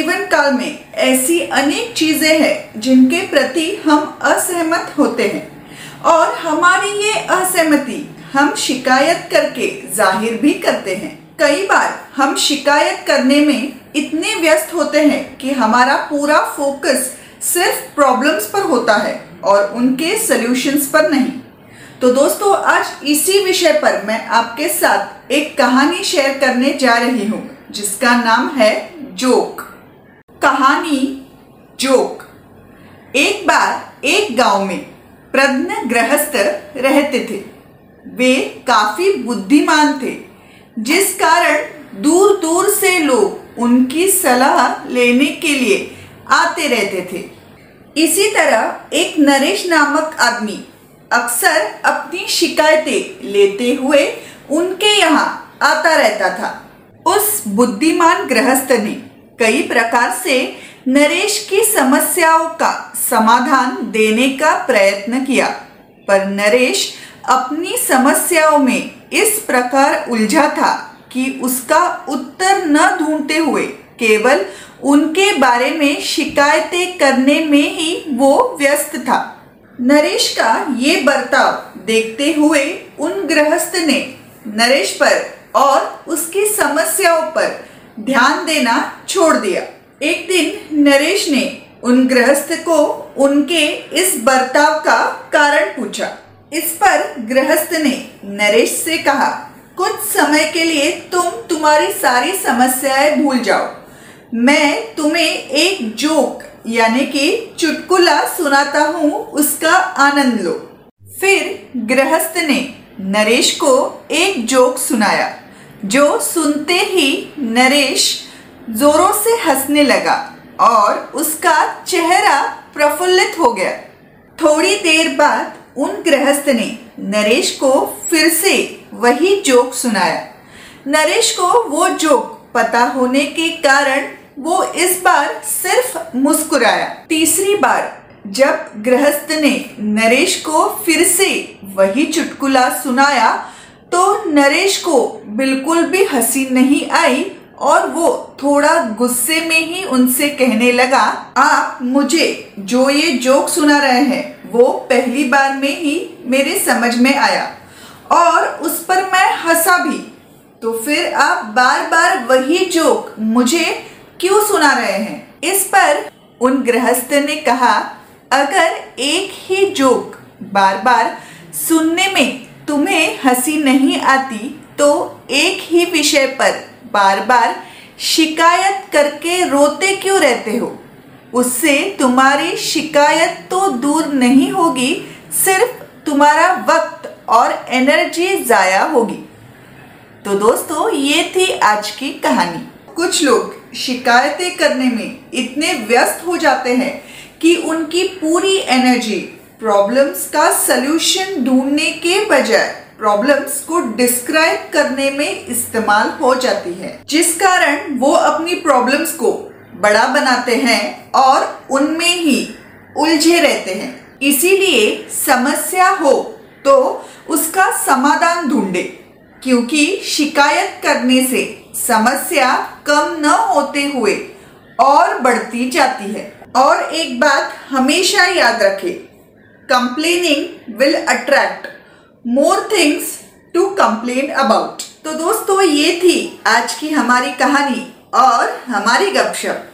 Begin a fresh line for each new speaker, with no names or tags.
जीवन काल में ऐसी अनेक चीज़ें हैं जिनके प्रति हम असहमत होते हैं। और हमारी ये असहमति हम शिकायत करके ज़ाहिर भी करते हैं। कई बार हम शिकायत करने में इतने व्यस्त होते हैं कि हमारा पूरा फोकस सिर्फ़ प्रॉब्लम्स पर होता है और उनके सॉल्यूशंस पर नहीं। तो दोस्तों, आज इसी विषय पर मैं आपके साथ एक कहानी शेयर करने जा रही हूँ, जिसका नाम है जोक। कहानी, जोक। एक बार एक गाँव में प्रज्ञ गृहस्थ रहते थे। वे काफ़ी बुद्धिमान थे, जिस कारण दूर दूर से लोग उनकी सलाह लेने के लिए आते रहते थे। इसी तरह एक नरेश नामक आदमी अक्सर अपनी शिकायतें लेते हुए उनके यहाँ आता रहता था। उस बुद्धिमान गृहस्थ ने कई प्रकार से नरेश की समस्याओं का समाधान देने का प्रयत्न किया, पर नरेश अपनी समस्याओं में इस प्रकार उलझा था कि उसका उत्तर न ढूंढते हुए केवल उनके बारे में शिकायतें करने में ही वो व्यस्त था। नरेश का ये बर्ताव देखते हुए उन गृहस्थ ने नरेश पर और उसकी समस्याओं पर ध्यान देना छोड़ दिया। एक दिन नरेश ने उन गृहस्थ को उनके इस बर्ताव का कारण पूछा। इस पर गृहस्थ ने नरेश से कहा, कुछ समय के लिए तुम तुम्हारी सारी समस्याएँ भूल जाओ। मैं तुम्हें एक जोक, यानी कि चुटकुला सुनाता हूँ, उसका आनंद लो। फिर गृहस्थ ने नरेश को एक जोक सुनाया। जो सुनते ही नरेश जोरों से हंसने लगा और उसका चेहरा प्रफुल्लित हो गया। थोड़ी देर बाद उन गृहस्थ ने नरेश को फिर से वही जोक सुनाया। नरेश को वो जोक पता होने के कारण वो इस बार सिर्फ़ मुस्कुराया। तीसरी बार जब गृहस्थ ने नरेश को फिर से वही चुटकुला सुनाया तो नरेश को बिल्कुल भी हँसी नहीं आई और वो थोड़ा गुस्से में ही उनसे कहने लगा, आप मुझे जो ये जोक सुना रहे हैं, वो पहली बार में ही मेरे समझ में आया और उस पर मैं हंसा भी। तो फिर आप बार बार वही जोक मुझे क्यों सुना रहे हैं? इस पर उन गृहस्थ ने कहा, अगर एक ही जोक बार बार सुनने में तुम्हें हँसी नहीं आती तो एक ही विषय पर बार बार शिकायत करके रोते क्यों रहते हो? उससे तुम्हारी शिकायत तो दूर नहीं होगी, सिर्फ़ तुम्हारा वक्त और एनर्जी जाया होगी। तो दोस्तों, ये थी आज की कहानी। कुछ लोग शिकायतें करने में इतने व्यस्त हो जाते हैं कि उनकी पूरी एनर्जी प्रॉब्लम्स का सल्यूशन ढूँढने के बजाय प्रॉब्लम्स को डिस्क्राइब करने में इस्तेमाल हो जाती है। जिस कारण वो अपनी प्रॉब्लम्स को बड़ा बनाते हैं और उनमें ही उलझे रहते हैं। इसीलिए समस्या हो तो उसका समाधान ढूंढे, क्योंकि शिकायत करने से समस्या कम न होते हुए और बढ़ती जाती है। और एक बात हमेशा याद रखें complaining will attract more things to complain about तो दोस्तों, ये थी आज की हमारी कहानी और हमारी गपशप।